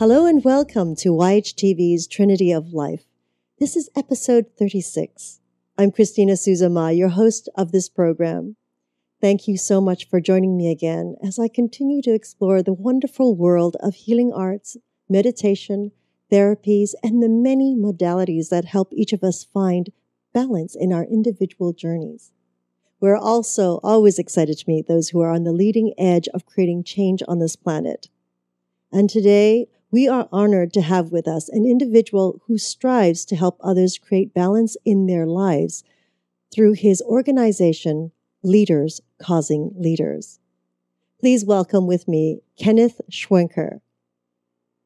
Hello and welcome to YHTV's Trinity of Life. This is episode 36. I'm Christina Suzama, your host of this program. Thank you so much for joining me again as I continue to explore the wonderful world of healing arts, meditation, therapies, and the many modalities that help each of us find balance in our individual journeys. We're also always excited to meet those who are on the leading edge of creating change on this planet. And today, we are honored to have with us an individual who strives to help others create balance in their lives through his organization, Leaders Causing Leaders. Please welcome with me Kenneth Schwenker.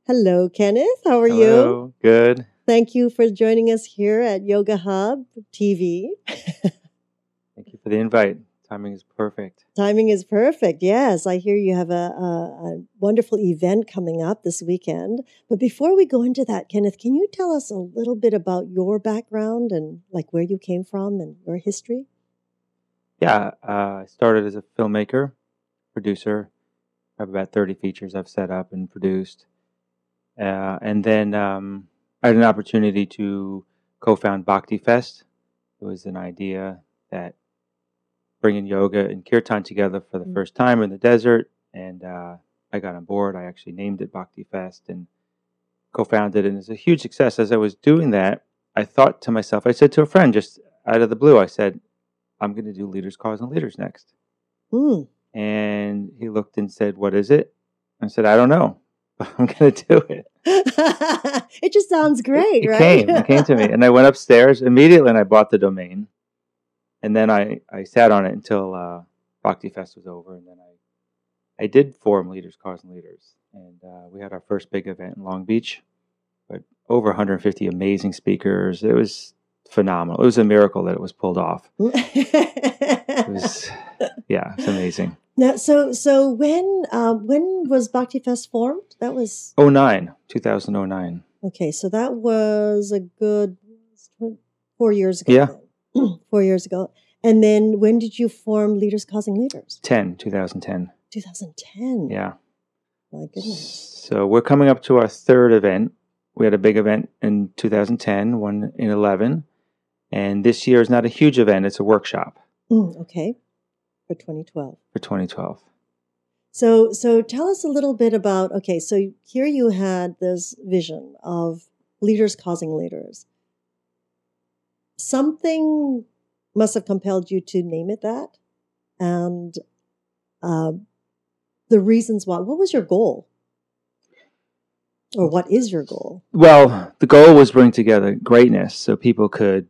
Hello, Kenneth. How are you? Hello. you? Good. Thank you for joining us here at Yoga Hub TV. Thank you for the invite. Timing is perfect. Timing is perfect. Yes, I hear you have a, a, a, wonderful event coming up this weekend. But before we go into that, Kenneth, can you tell us a little bit about your background and like where you came from and your history? Yeah, uh, I started as a filmmaker, producer. I have about 30 features I've set up and produced. Uh, and then um, I had an opportunity to co found Bhakti Fest. It was an idea that bringing yoga and kirtan together for the mm-hmm. first time in the desert. And uh, I got on board. I actually named it Bhakti Fest and co-founded, it. and it's a huge success. As I was doing that, I thought to myself, I said to a friend just out of the blue, I said, "I'm going to do Leaders Causing Leaders next." Mm. And he looked and said, "What is it?" I said, "I don't know, but I'm going to do it." it just sounds great, it, it right? Came, it came to me, and I went upstairs immediately, and I bought the domain and then I, I sat on it until uh, Bhakti Fest was over, and then I I did form Leaders Causing Leaders, and uh, we had our first big event in Long Beach, but over 150 amazing speakers. It was phenomenal. It was a miracle that it was pulled off. it was, yeah, it's amazing. Now, so so when uh, when was Bhakti Fest formed? That was 09, 2009. Okay, so that was a good four years ago. Yeah. Four years ago. And then when did you form Leaders Causing Leaders? 10, 2010. 2010. Yeah. My goodness. So we're coming up to our third event. We had a big event in 2010, one in 11. And this year is not a huge event, it's a workshop. Mm, okay. For 2012. For 2012. So, so tell us a little bit about okay. So here you had this vision of leaders causing leaders something must have compelled you to name it that. And uh, the reasons why. What was your goal? Or what is your goal? Well, the goal was bring together greatness so people could.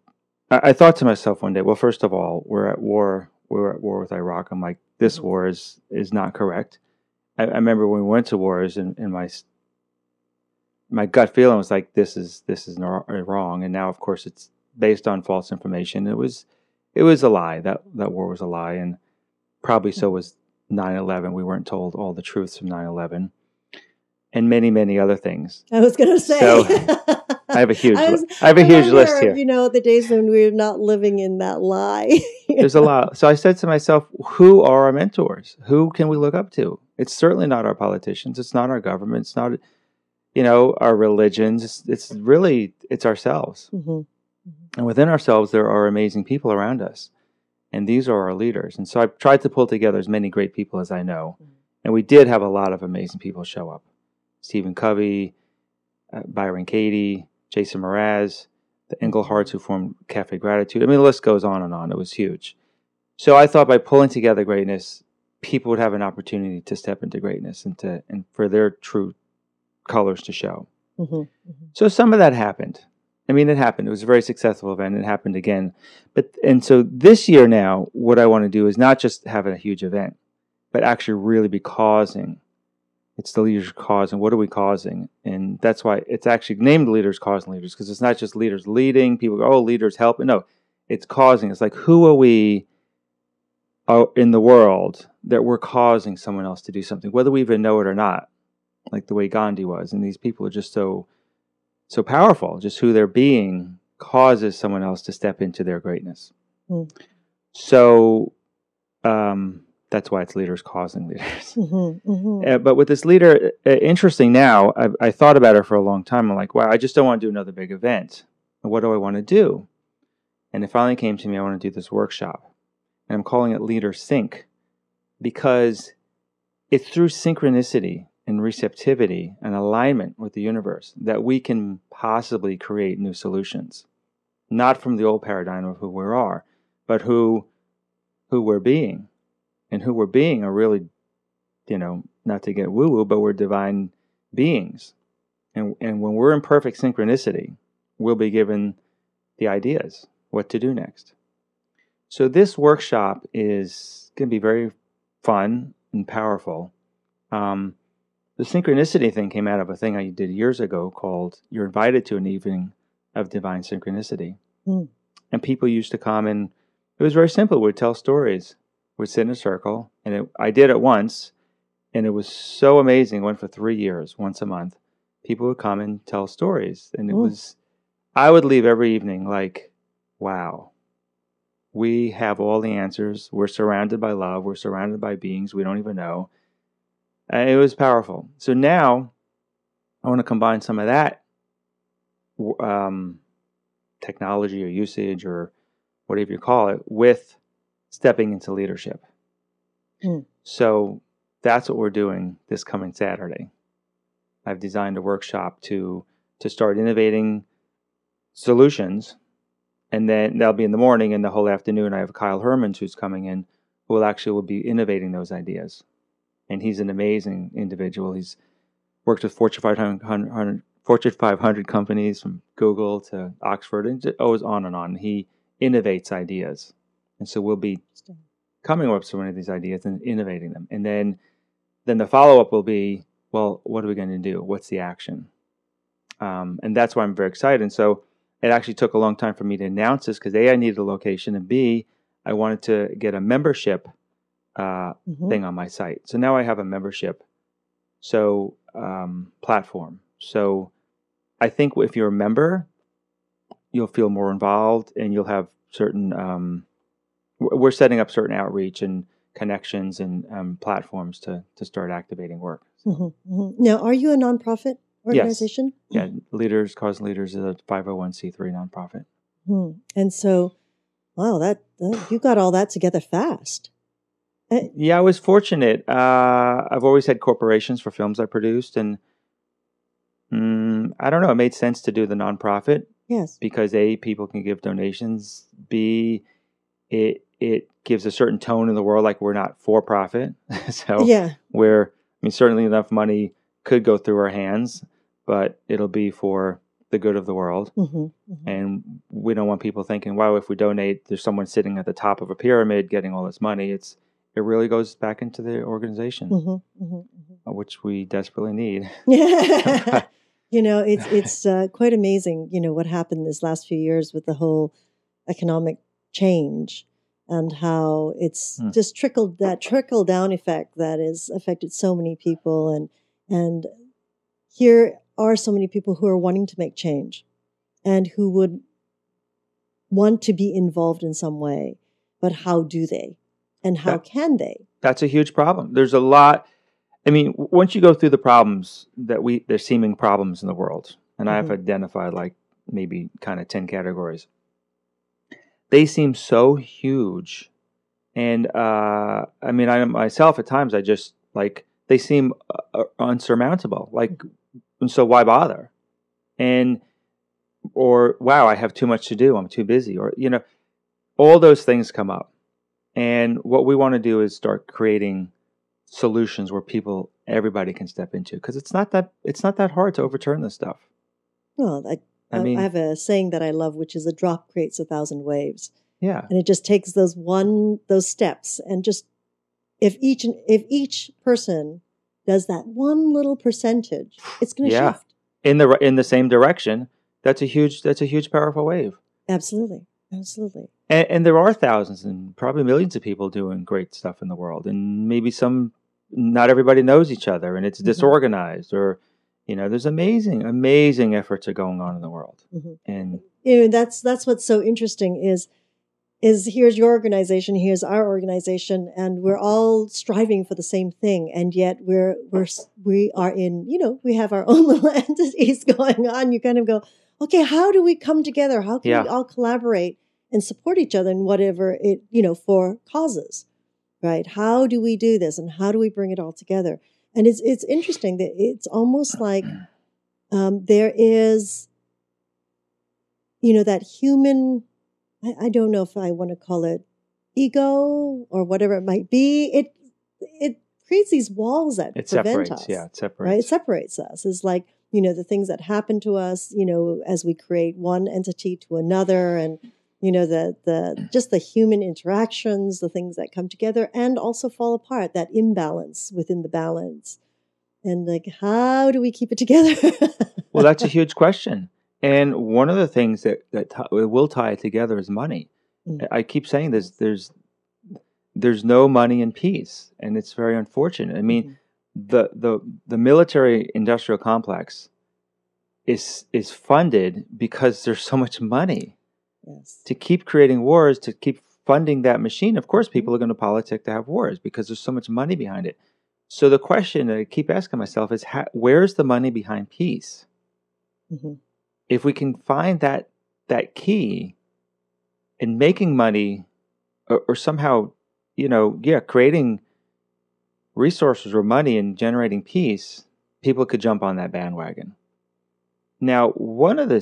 I, I thought to myself one day, well, first of all, we're at war. We're at war with Iraq. I'm like, this mm-hmm. war is, is not correct. I, I remember when we went to wars, and, and my my gut feeling was like, this is this is wrong. And now, of course, it's based on false information. It was it was a lie. That that war was a lie, and probably so was 9/11. We weren't told all the truths from 9/11, and many many other things. I was going to say. So, I have a huge I, was, I have a I huge list here. You know, the days when we're not living in that lie. There's a lot. So I said to myself, who are our mentors? Who can we look up to? It's certainly not our politicians. It's not our government. It's not, you know, our religions. It's, it's really it's ourselves. Mm-hmm. Mm-hmm. And within ourselves, there are amazing people around us. And these are our leaders. And so I've tried to pull together as many great people as I know. Mm-hmm. And we did have a lot of amazing people show up Stephen Covey, uh, Byron Katie, Jason Mraz, the Engelharts who formed Cafe Gratitude. I mean, the list goes on and on. It was huge. So I thought by pulling together greatness, people would have an opportunity to step into greatness and to and for their true colors to show. Mm-hmm, mm-hmm. So some of that happened. I mean, it happened. It was a very successful event. It happened again. But and so this year now, what I want to do is not just have a huge event, but actually really be causing. It's the leaders causing. What are we causing? And that's why it's actually named leaders causing leaders because it's not just leaders leading. People go, oh, leaders helping. No, it's causing. It's like who are we uh, in the world that we're causing someone else to do something, whether we even know it or not, like the way Gandhi was. And these people are just so so powerful. Just who they're being causes someone else to step into their greatness. Mm. So um, That's why it's leaders causing leaders. Mm-hmm, mm-hmm. Uh, but with this leader, uh, interesting now, I, I thought about it for a long time. I'm like, wow, I just don't want to do another big event. What do I want to do? And it finally came to me, I want to do this workshop. And I'm calling it Leader Sync because it's through synchronicity and receptivity and alignment with the universe that we can possibly create new solutions. Not from the old paradigm of who we are, but who who we're being. And who we're being are really, you know, not to get woo woo, but we're divine beings. And and when we're in perfect synchronicity, we'll be given the ideas what to do next. So this workshop is going to be very fun and powerful. Um, the synchronicity thing came out of a thing I did years ago called You're Invited to an Evening of Divine Synchronicity. Mm. And people used to come and it was very simple. We'd tell stories. We'd sit in a circle. And it, I did it once and it was so amazing. It went for three years, once a month. People would come and tell stories. And it Mm. was, I would leave every evening like, wow, we have all the answers. We're surrounded by love. We're surrounded by beings we don't even know. And it was powerful. So now I want to combine some of that um, technology or usage or whatever you call it with stepping into leadership. Hmm. So that's what we're doing this coming Saturday. I've designed a workshop to to start innovating solutions and then that'll be in the morning and the whole afternoon i have kyle hermans who's coming in who will actually will be innovating those ideas and he's an amazing individual. He's worked with fortune 500, fortune 500 companies from google to oxford and just goes on and on. He innovates ideas. And so we'll be coming up with some of these ideas and innovating them. And then then the follow-up will be well what are we going to do? What's the action? Um, and that's why i'm very excited. And so it actually took a long time for me to announce this because a i needed a location and b i wanted to get a membership uh, Mhm. thing on my site so now i have a membership so um, platform so i think if you're a member you'll feel more involved and you'll have certain um, we're setting up certain outreach and connections and um, platforms to to start activating work Mhm, mhm. Now, are you a nonprofit organization? Yes. yeah leaders cause leaders is a 501c3 nonprofit Hmm. And so, wow, that, that you got all that together fast. Yeah, I was fortunate. Uh, I've always had corporations for films I produced, and mm, I don't know. It made sense to do the nonprofit Yes. because a people can give donations. B it it gives a certain tone in the world, like we're not for profit. so Yeah. where I mean, certainly enough money could go through our hands, but it'll be for the good of the world. hmm And we don't want people thinking, wow, if we donate, there's someone sitting at the top of a pyramid getting all this money. It's it really goes back into the organization, hmm hmm uh, which we desperately need. Yeah. you know, it's it's uh, quite amazing. You know what happened this last few years with the whole economic change and how it's Hmm. just trickled that trickle down effect that has affected so many people and and here are so many people who are wanting to make change and who would want to be involved in some way but how do they and how That- can they That's a huge problem. There's a lot. I mean, once you go through the problems that we, there's seeming problems in the world, and I've Mhm. identified like maybe kind of 10 categories. They seem so huge. And uh, I mean, I myself at times, I just like, they seem uh, uh, unsurmountable. Like, and so why bother? And, or wow, I have too much to do. I'm too busy. Or, you know, all those things come up. And what we want to do is start creating solutions where people, everybody can step into because it's not that it's not that hard to overturn this stuff. well I, I mean, I have a saying that I love, which is a drop creates a thousand waves. yeah, And it just takes those one, those steps and just, if each, if each person does that one little percentage, it's going to Yeah. shift. in the in the same direction. That's a huge that's a huge powerful wave. Absolutely. Absolutely. And, and there are thousands and probably millions of people doing great stuff in the world, and maybe some, not everybody knows each other, and it's Mhm. disorganized, or you know, there's amazing, amazing efforts are going on in the world, Mhm. and You know, that's, that's what's so interesting is is here's your organization, here's our organization, and we're all striving for the same thing, and yet we're we're we are in you know we have our own little entities going on. You kind of go, okay, how do we come together? How can Yeah. we all collaborate and support each other in whatever it you know for causes, right? How do we do this, and how do we bring it all together? And it's it's interesting that it's almost like um, there is, you know, that human. I, I don't know if I want to call it ego or whatever it might be. It it creates these walls that It prevent separates. us. Yeah, it separates. right. It separates us. It's like you know the things that happen to us. You know, as we create one entity to another, and you know the the just the human interactions, the things that come together and also fall apart. That imbalance within the balance, and like how do we keep it together? well, that's a huge question. And one of the things that that ti- will tie it together is money. Mm. I keep saying this. There's there's no money in peace, and it's very unfortunate. I mean, the the the military industrial complex is is funded because there's so much money yes. to keep creating wars to keep funding that machine of course people are going to politic to have wars because there's so much money behind it. So the question that i keep asking myself is how, where's the money behind peace? Hmm if we can find that that key in making money or, or somehow you know yeah creating resources or money and generating peace people could jump on that bandwagon now one of the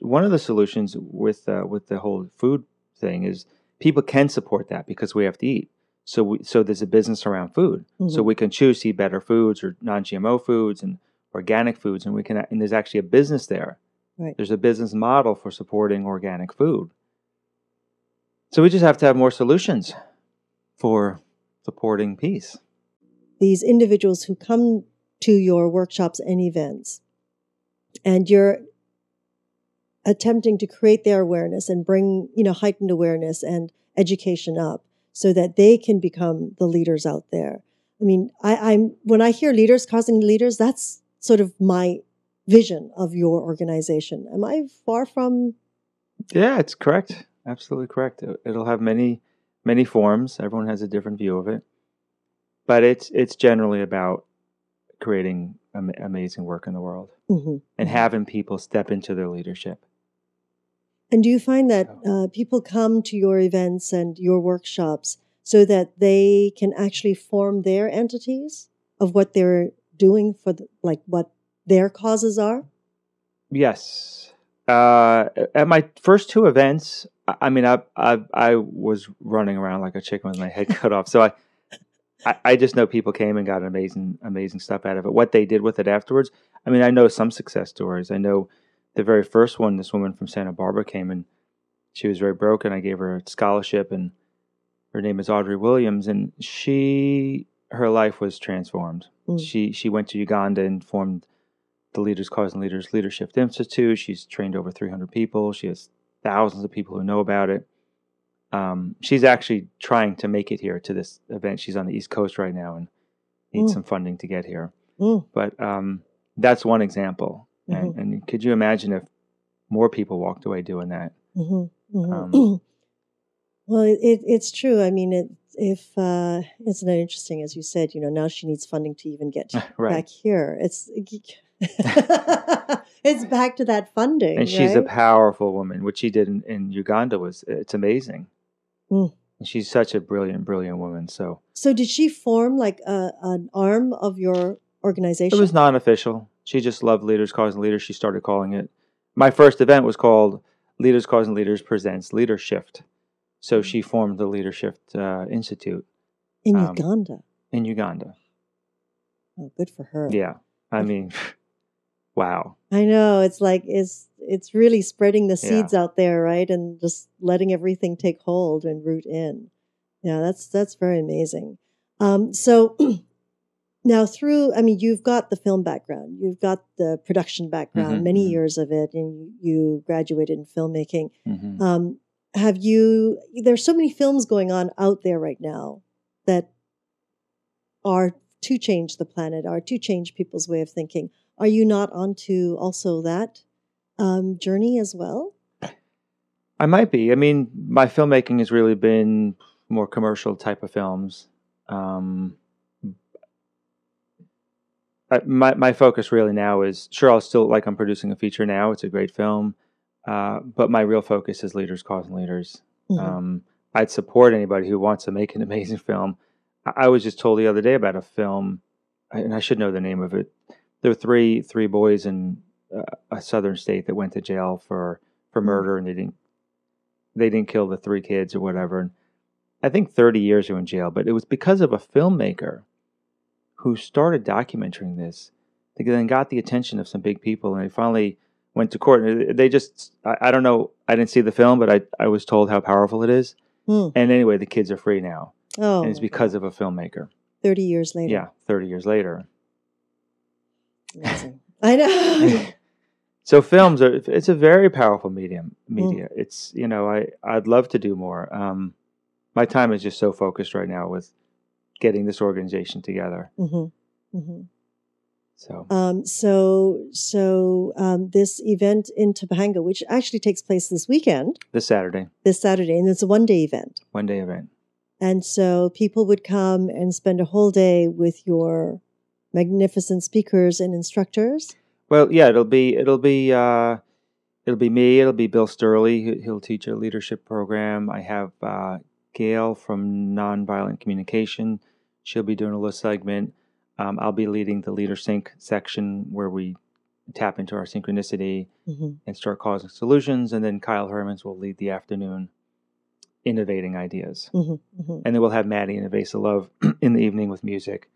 one of the solutions with uh, with the whole food thing is people can support that because we have to eat. So we, so there's a business around food. So Mhm. we can choose to eat better foods or non-gmo foods and organic foods and we can and there's actually a business there. Right. there's a business model for supporting organic food. So we just have to have more solutions for supporting peace. These individuals who come to your workshops and events, and you're attempting to create their awareness and bring you know heightened awareness and education up so that they can become the leaders out there. I mean, I, I'm when I hear leaders causing leaders, that's sort of my vision of your organization. Am I far from? yeah it's correct absolutely correct It- it'll have many many forms everyone has a different view of it but it's it's generally about creating am- amazing work in the world Mhm. and having people step into their leadership And do you find that uh, people come to your events and your workshops so that they can actually form their entities of what they're doing for, the, like, what their causes are? Yes. Uh, at my first two events, I I mean, I, I I was running around like a chicken with my head cut off. So I, I, I just know people came and got amazing, amazing stuff out of it. What they did with it afterwards, I mean, I know some success stories. I know the very first one, this woman from Santa Barbara came and she was very broken. I gave her a scholarship, and her name is Audrey Williams, and she her life was transformed. Mm. She she went to Uganda and formed the Leaders Causing Leaders Leadership Institute. She's trained over 300 people. She has thousands of people who know about it. Um, she's actually trying to make it here to this event. She's on the East Coast right now and needs Mm. some funding to get here. Mm. But um, that's one example. And, and could you imagine if more people walked away doing that? hmm hmm Um, well, it, it, it's true. I mean, it, if uh, it's not interesting, as you said, you know, now she needs funding to even get Right. back here. It's it's back to that funding, and she's a powerful woman. What she did in, in Uganda was it's amazing. Mm. And she's such a brilliant, brilliant woman. So So, did she form like a, an arm of your organization? it was non-official. She just loved Leaders Causing Leaders. She started calling it. My first event was called Leaders Causing Leaders Presents Leadership. So she formed the Leadership uh, Institute in um, Uganda. in Uganda. Oh, good for her. Yeah, I mean, wow. I know. It's like it's it's really spreading the Yeah. seeds out there, right? And just letting everything take hold and root in. Yeah, that's that's very amazing. Um, so now through, I mean, you've got the film background, you've got the production background, Mhm, many mhm. years of it, and you graduated in filmmaking. hmm Um, have you? There's so many films going on out there right now that are to change the planet, are to change people's way of thinking. Are you not onto also that um, journey as well? I might be. I mean, my filmmaking has really been more commercial type of films. Um, I, my my focus really now is sure I'll still like I'm producing a feature now. It's a great film, uh, but my real focus is leaders causing leaders. Mhm. Um, I'd support anybody who wants to make an amazing film. I, I was just told the other day about a film, and I should know the name of it. There were three three boys in a southern state that went to jail for for Mm. murder, and they didn't they didn't kill the three kids or whatever. And I think 30 years they were in jail, but it was because of a filmmaker who started documenting this. They then got the attention of some big people, and they finally went to court. And they just, I, I don't know, I didn't see the film, but I, I was told how powerful it is. Hmm. And anyway, the kids are free now, Oh, and it's because of a filmmaker. 30 years later. Yeah, 30 years later. Amazing. I know. so films are it's a very powerful medium Mm. media. It's you know i i'd love to do more. Um my time is just so focused right now with getting this organization together. Hmm hmm so. Um, so, so um, this event in Topanga, which actually takes place this weekend, this saturday. This Saturday, and it's a one-day event. one day event. And so people would come and spend a whole day with your magnificent speakers and instructors. Well yeah it'll be it'll be uh it'll be me it'll be bill sturley He- he'll teach a leadership program i have uh gail from nonviolent communication she'll be doing a little segment um, i'll be leading the leader sync section where we tap into our synchronicity hmm and start causing solutions. And then Kyle Hermans will lead the afternoon innovating ideas. hmm hmm And then we'll have Maddie and Evasa Love in the evening with music.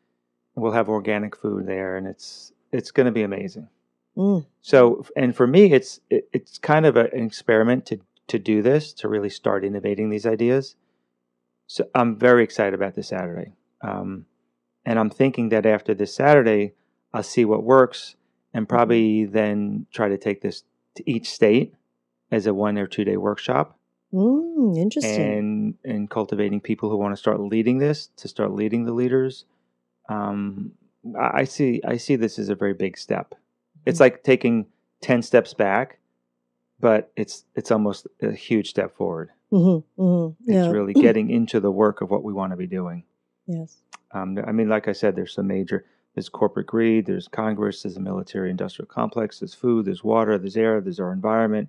And we'll have organic food there and it's it's going to be amazing. Mm. So and for me it's it, it's kind of a, an experiment to to do this to really start innovating these ideas. So I'm very excited about this Saturday. Um, and I'm thinking that after this Saturday, I'll see what works and probably then try to take this to each state as a one or two day workshop Mm, interesting. and and cultivating people who want to start leading this to start leading the leaders. Um, I I see I see this as a very big step. It's like taking ten steps back, but it's it's almost a huge step forward. hmm hmm It's Yeah. really getting into the work of what we want to be doing. yes. Um, I mean, like I said, there's some major. There's corporate greed. There's Congress. There's a military-industrial complex. There's food. There's water. There's air. There's our environment.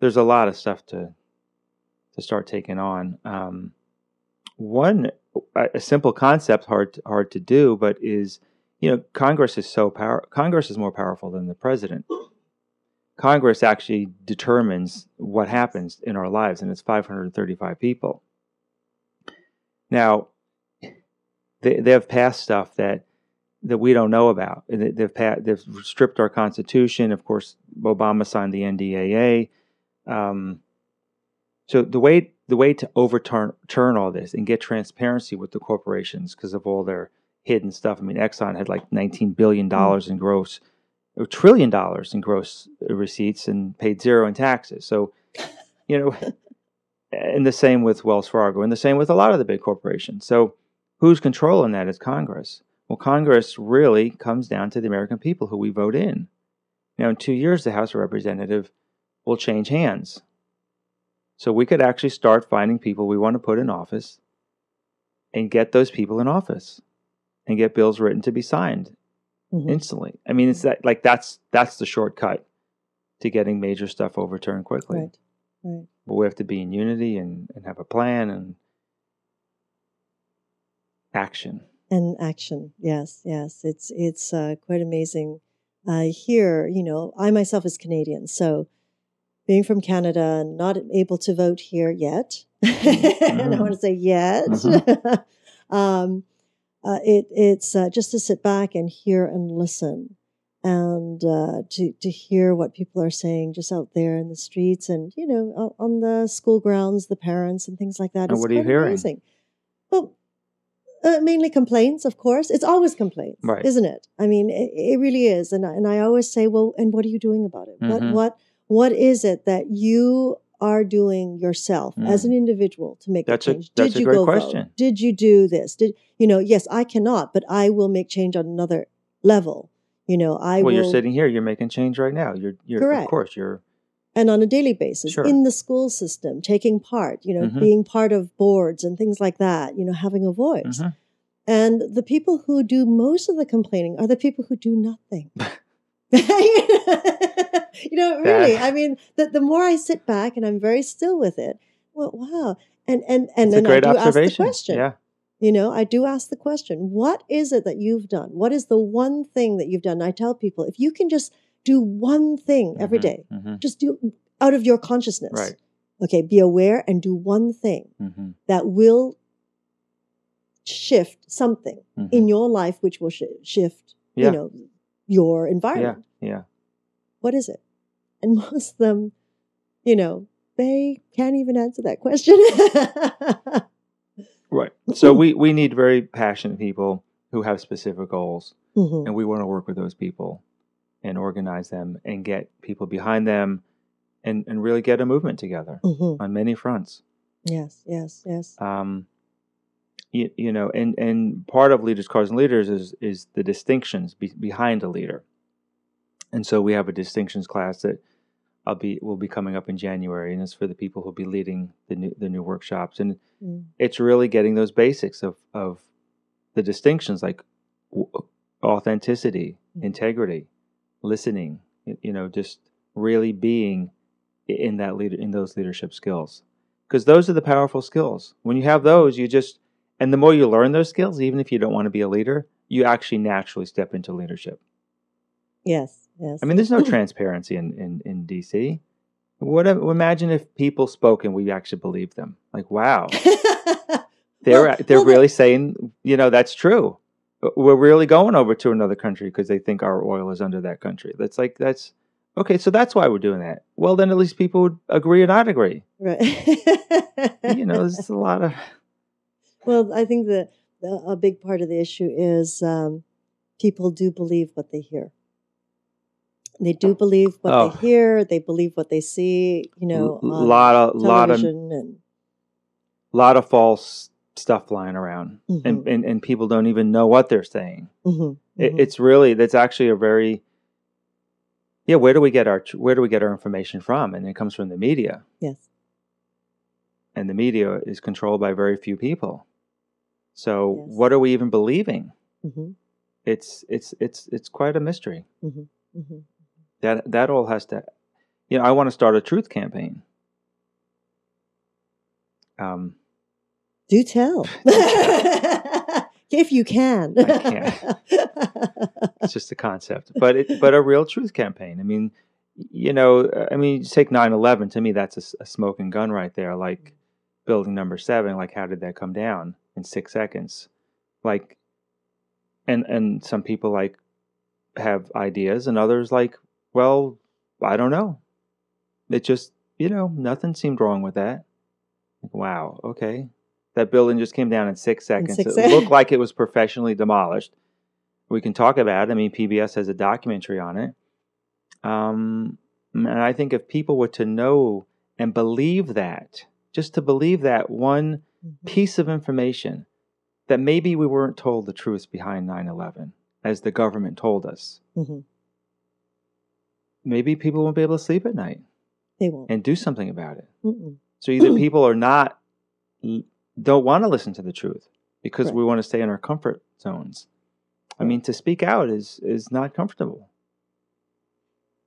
There's a lot of stuff to to start taking on. Um, one a a simple concept, hard to, hard to do, but is you know Congress is so power. Congress is more powerful than the president. Congress actually determines what happens in our lives, and it's 535 people. Now, they they have passed stuff that that we don't know about. They've pa- they've stripped our constitution. Of course, Obama signed the NDAA. Um, so the way the way to overturn turn all this and get transparency with the corporations because of all their hidden stuff. I mean, Exxon had like 19 billion hmm. dollars in gross, a trillion dollars in gross uh, receipts and paid zero in taxes. So, you know, and the same with Wells Fargo, and the same with a lot of the big corporations. So, who's controlling that is Congress. Well, Congress really comes down to the American people who we vote in. Now, in two years, the House of Representatives will change hands. So we could actually start finding people we want to put in office and get those people in office and get bills written to be signed Mhm. instantly. I mean, it's that like that's that's the shortcut to getting major stuff overturned quickly. Right. Right. But we have to be in unity and, and have a plan and action. and action yes yes it's it's uh, quite amazing uh, here you know i myself is canadian so being from canada and not able to vote here yet and i want to say yet um, uh, it, it's uh, just to sit back and hear and listen and uh, to, to hear what people are saying just out there in the streets and you know on the school grounds the parents and things like that And It's what are you hearing? amazing. well uh, mainly complaints, of course. It's always complaints, Right. isn't it? I mean, it, it really is. And I- and I always say, well, and what are you doing about it? What Mhm. what what is it that you are doing yourself as an individual to make Mm. That's a- change? that's Did a you great go vote? Did you do this? Did you know? Yes, I cannot, but I will make change on another level. You know, I well, will. you're sitting here. You're making change right now. You're, you're Correct. of course, you're and on a daily basis Sure. in the school system, taking part, you know, Mhm. being part of boards and things like that, you know, having a voice. Mhm. And the people who do most of the complaining are the people who do nothing. you know, really. I mean, the, the more I sit back and I'm very still with it, well, wow. And and and It's a then I do ask the question. Yeah. You know, I do ask the question, what is it that you've done? What is the one thing that you've done? I tell people, if you can just do one thing every Mhm. day, Mhm. just do out of your consciousness. Right. Okay, be aware and do one thing Mhm. that will shift something in your life, which will sh- shift, Yeah. you know, your environment. Yeah. What is it? And most of them, you know, they can't even answer that question. Right. So we we need very passionate people who have specific goals, Mhm. and we want to work with those people and organize them and get people behind them, and and really get a movement together Mhm. on many fronts. Yes, yes, yes. Um, you, you know, and and part of leaders causing leaders is is the distinctions be, behind a leader, and so we have a distinctions class that I'll be will be coming up in January, and it's for the people who'll be leading the new the new workshops, and Mm. it's really getting those basics of of the distinctions like w- authenticity, Mm. integrity, listening, you know, just really being in that leader in those leadership skills. Because those are the powerful skills. When you have those, you just and the more you learn those skills, even if you don't want to be a leader, you actually naturally step into leadership. Yes, yes. I mean, there's no transparency in, in, in DC. What if- imagine if people spoke and we actually believed them? Like, wow, they're Well- they're well, really saying, you know, that's true. Uh, we're really going over to another country because they think our oil is under that country. That's like that's okay. So that's why we're doing that. Well, then at least people would agree or not agree. right. You know, there's a lot of well, I think that a big part of the issue is um, people do believe what they hear. They do believe what Oh. they hear. They believe what they see. You know, on lot of lot of and lot of false stuff flying around, Mhm, and, and and people don't even know what they're saying. mhm, It, mhm. it's really that's actually a very yeah. Where do we get our where do we get our information from? And it comes from the media, yes. and the media is controlled by very few people. So Yes. what are we even believing? hmm It's it's it's it's quite a mystery. hmm That that all has to, you know. I want to start a truth campaign. Um, Do tell. if you can. I can't. it's just a concept, but it, but a real truth campaign. I mean, you know, I mean, you take 9-11, To me, that's a smoking gun right there. Like building number seven. Like, how did that come down in six seconds? Like, and and some people like have ideas, and others like, well, I don't know. It just, you know, nothing seemed wrong with that. Like, wow, okay. That building just came down in six seconds. six it sec- looked like it was professionally demolished. We can talk about it. I mean, PBS has a documentary on it. Um, and I think if people were to know and believe that, just to believe that one Mhm. piece of information, that maybe we weren't told the truth behind 9 11, as the government told us, Mhm. maybe people won't be able to sleep at night They won't. and do something about it. Mm-mm. So either people are not, don't want to listen to the truth because Right. we want to stay in our comfort zones. I mean, to speak out is is not comfortable.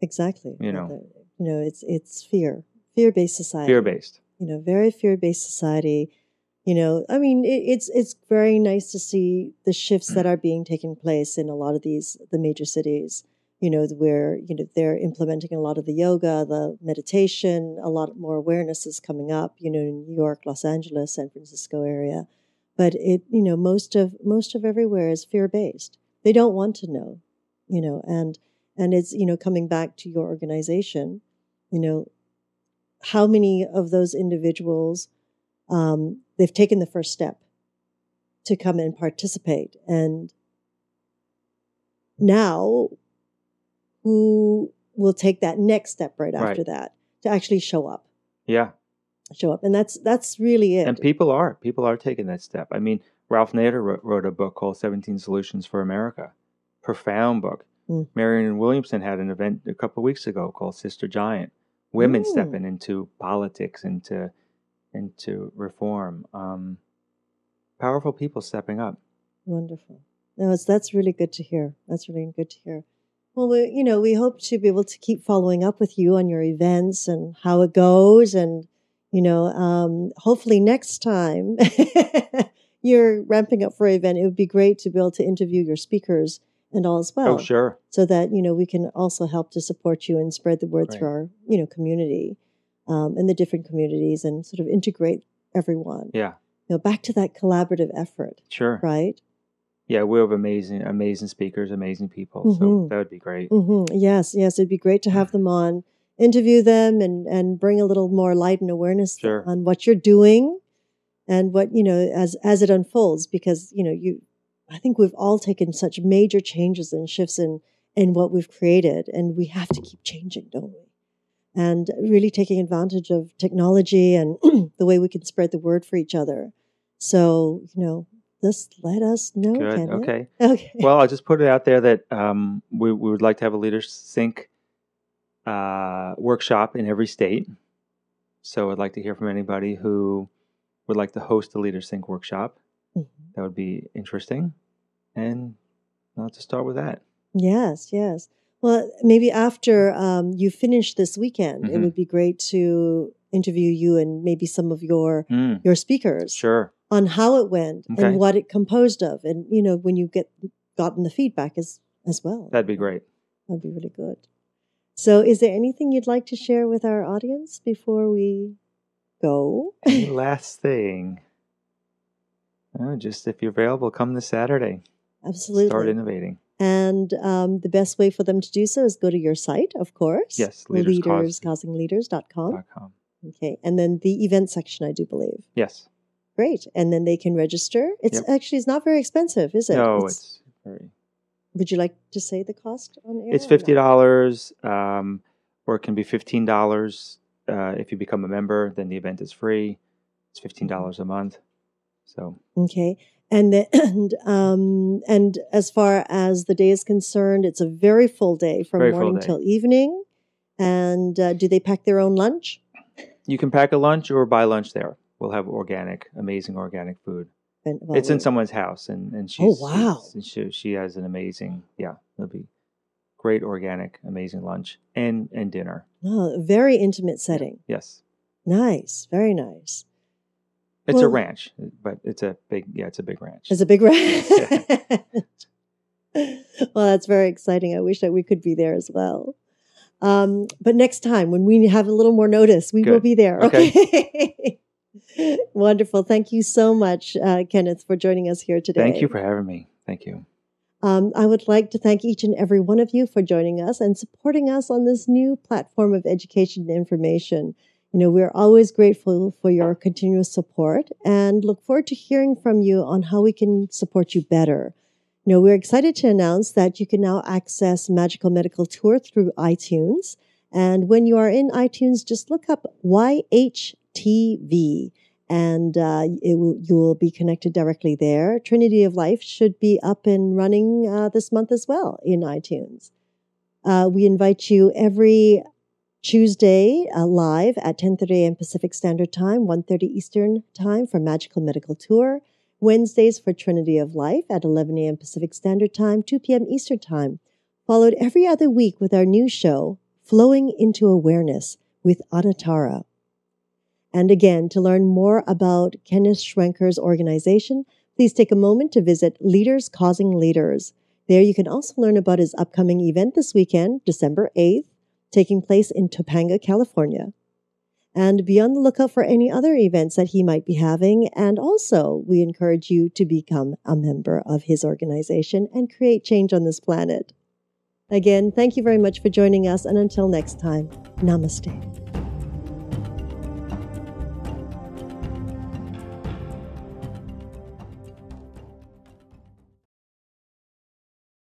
Exactly. You know. you know, it's it's fear, fear based society. Fear based. You know, very fear based society. You know, I mean, it, it's it's very nice to see the shifts that are being taken place in a lot of these the major cities. You know, where you know they're implementing a lot of the yoga, the meditation. A lot more awareness is coming up. You know, in New York, Los Angeles, San Francisco area. But it, you know, most of most of everywhere is fear based. They don't want to know. You know, and and it's you know coming back to your organization. You know, how many of those individuals um, they've taken the first step to come and participate and now who will take that next step right after Right. that to actually show up Yeah. show up and that's that's really it And people are. People are taking that step. I mean, Ralph Nader wrote, wrote a book called 17 Solutions for America. Profound book. Mm. Marianne Williamson had an event a couple of weeks ago called Sister Giant. women Mm. stepping into politics, into into reform. Um, powerful people stepping up. Wonderful. No, it's, that's really good to hear. That's really good to hear. Well, we, you know, we hope to be able to keep following up with you on your events and how it goes, and you know, um, hopefully next time you're ramping up for an event, it would be great to be able to interview your speakers and all as well, oh, sure. so that you know we can also help to support you and spread the word through our you know community um, and the different communities and sort of integrate everyone. Yeah, You know, back to that collaborative effort, sure. right? Yeah, we have amazing, amazing speakers, amazing people. So Mhm. that would be great. hmm Yes, yes, it'd be great to have them on, interview them, and and bring a little more light and awareness Sure. on what you're doing, and what you know as as it unfolds. Because you know, you, I think we've all taken such major changes and shifts in in what we've created, and we have to keep changing, don't we? And really taking advantage of technology and the way we can spread the word for each other. So you know, just let us know. Good. Okay. Okay. Well, I'll just put it out there that um, we, we would like to have a Leaders Sync uh, workshop in every state. So I'd like to hear from anybody who would like to host a Leaders Sync workshop. Mhm. That would be interesting. And I'll just start with that. Yes, yes. Well, maybe after um, you finish this weekend, it Mhm. would be great to interview you and maybe some of your Mm, your speakers sure. on how it went Okay. and what it composed of, and you know when you get gotten the feedback as as well. That'd be great. That'd be really good. So, is there anything you'd like to share with our audience before we go? Any last thing? Oh, just if you're available, come this Saturday. Absolutely. Start innovating. And um, the best way for them to do so is go to your site, of course. Yes, Leaders Cause- leaderscausingleaders.com. dot com. Okay. And then the event section, I do believe. Yes. Great. And then they can register. It's Yep. actually it's not very expensive, is it? No, it's very would you like to say the cost on air? It's fifty dollars, um, or it can be fifteen dollars uh, if you become a member. Then the event is free. It's fifteen dollars a month. So Okay. And the, and um and as far as the day is concerned, it's a very full day from Very morning day. till evening. And uh, do they pack their own lunch? you can pack a lunch or buy lunch there. We'll have organic, amazing organic food. And- well, it's in someone's house, and and Oh, wow. she's- she she has an amazing yeah. It'll be great organic, amazing lunch and and dinner. Oh, very intimate setting. Yes, Nice. Very nice. It's a ranch, but it's a big yeah, it's a big ranch. It's a big ranch. well, that's very exciting. I wish that we could be there as well. Um, but next time, when we have a little more notice, we will be there. Okay. Okay. Wonderful. Thank you so much, uh, Kenneth, for joining us here today. Thank you for having me. Thank you. Um, I would like to thank each and every one of you for joining us and supporting us on this new platform of education and information. You know, we're always grateful for your continuous support and look forward to hearing from you on how we can support you better. You know, we're excited to announce that you can now access Magical Medical Tour through iTunes. And when you are in iTunes, just look up YHTV and uh, it will, you will be connected directly there. Trinity of Life should be up and running uh, this month as well in iTunes. Uh, we invite you every Tuesday uh, live at 10:30 a.m. Pacific Standard Time, 1:30 Eastern Time for Magical Medical Tour. Wednesdays for Trinity of Life at 11 a.m. Pacific Standard Time, 2 p.m. Eastern Time. Followed every other week with our new show, Flowing into Awareness with Anatara. And again, to learn more about Kenneth Schwenker's organization, please take a moment to visit Leaders Causing Leaders. There you can also learn about his upcoming event this weekend, December 8th, taking place in Topanga, California. And be on the lookout for any other events that he might be having. And also, we encourage you to become a member of his organization and create change on this planet. Again, thank you very much for joining us. And until next time, namaste.